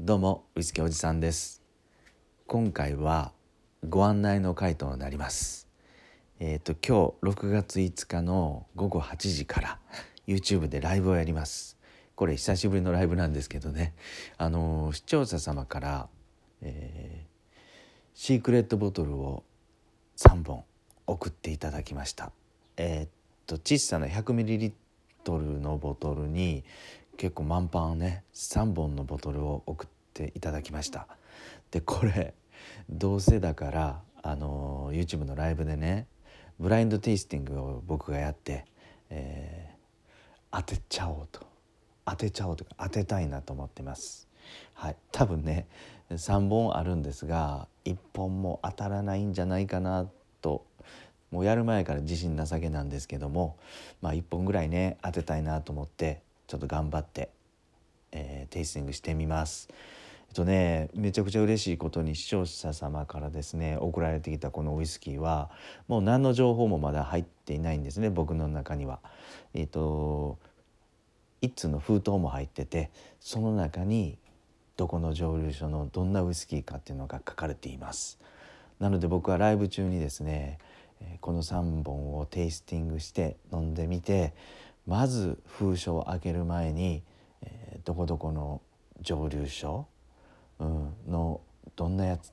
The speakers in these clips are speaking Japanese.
どうもウイスキーおじさんです。今回はご案内の回となります。えっ、ー、と今日6月5日の午後8時から YouTube でライブをやります。これ久しぶりのライブなんですけどね。あの視聴者様から、えー、シークレットボトルを3本送っていただきました。えっ、と小さな 100ml のボトルに結構満パンね3本のボトルを送っていただきました。でこれどうせだからあの YouTube のライブでねブラインドテイスティングを僕がやって、えー、当てちゃおうと。当てちゃおうとか当てたいなと思ってます。はい。多分ね3本あるんですが1本も当たらないんじゃないかなともうやる前から自信なさげなんですけどもまあ1本ぐらいね当てたいなと思ってちょっと頑張って、えー、テイスティングしてみます。えっとねめちゃくちゃ嬉しいことに視聴者様からですね送られてきたこのウイスキーはもう何の情報もまだ入っていないんですね僕の中には。えっと一通の封筒も入っててその中にどこの蒸留所のどんなウイスキーかっていうのが書かれています。なので僕はライブ中にですねこの3本をテイスティングして飲んでみてまず封書を開ける前に、えー、どこどこの蒸留所、うん、のどんなやつ、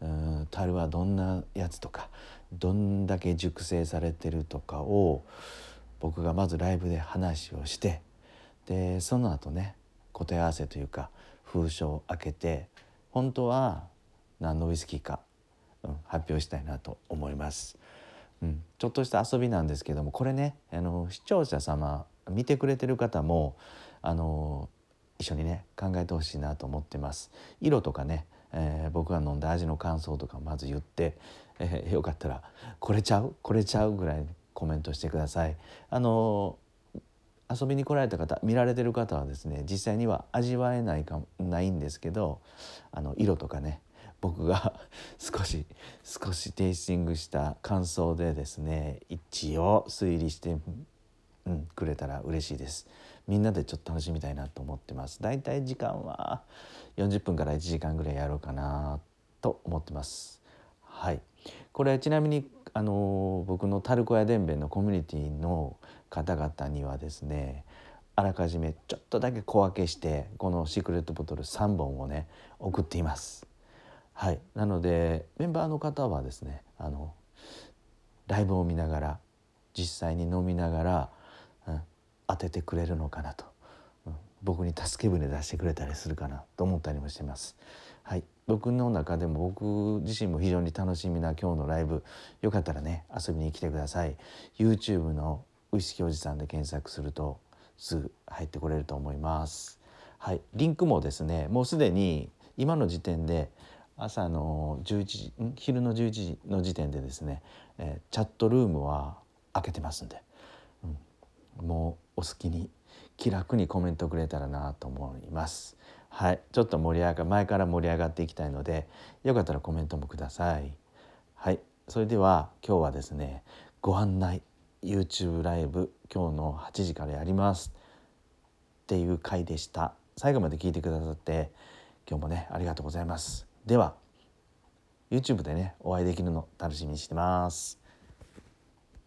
うん、樽はどんなやつとかどんだけ熟成されてるとかを僕がまずライブで話をしてでその後ね答え合わせというか封書を開けて本当は何のウイスキーか、うん、発表したいなと思います。うん、ちょっとした遊びなんですけどもこれねあの視聴者様見てくれてる方もあの一緒にね考えてほしいなと思ってます。色とかね、えー、僕が飲んだ味の感想とかまず言って、えー、よかったら「これちゃう？これちゃう」ぐらいコメントしてください。あの遊びに来られた方見られてる方はですね実際には味わえないかないんですけどあの色とかね僕が 少し少しテイスティングした感想でですね一応推理して、うん、くれたら嬉しいです。みんなでちょっと楽しみたいなと思ってます。だいたい時間は40分から1時間ぐらいやろうかなと思ってます。はい。これちなみにあの僕のタルコ屋伝弁のコミュニティの方々にはですねあらかじめちょっとだけ小分けしてこのシークレットボトル3本をね送っています。はい、なのでメンバーの方はですねあのライブを見ながら実際に飲みながら、うん、当ててくれるのかなと、うん、僕に助け舟出してくれたりするかなと思ったりもしてます。はい、僕の中でも僕自身も非常に楽しみな今日のライブよかったらね遊びに来てください。YouTube のウイスキーおじさんで検索するとすぐ入ってこれると思います。はい。リンクもですねもうすでに今の時点で朝の11時昼の11時の時点でですね、えー、チャットルームは開けてますんで、うん、もうお好きに気楽にコメントくれたらなと思います。はい、ちょっと盛り上が前から盛り上がっていきたいのでよかったらコメントもください。はい、それでは今日はですねご案内 YouTube ライブ今日の8時からやりますっていう回でした。最後まで聞いてくださって今日もねありがとうございます。では YouTube でねお会いできるの楽しみにしてます。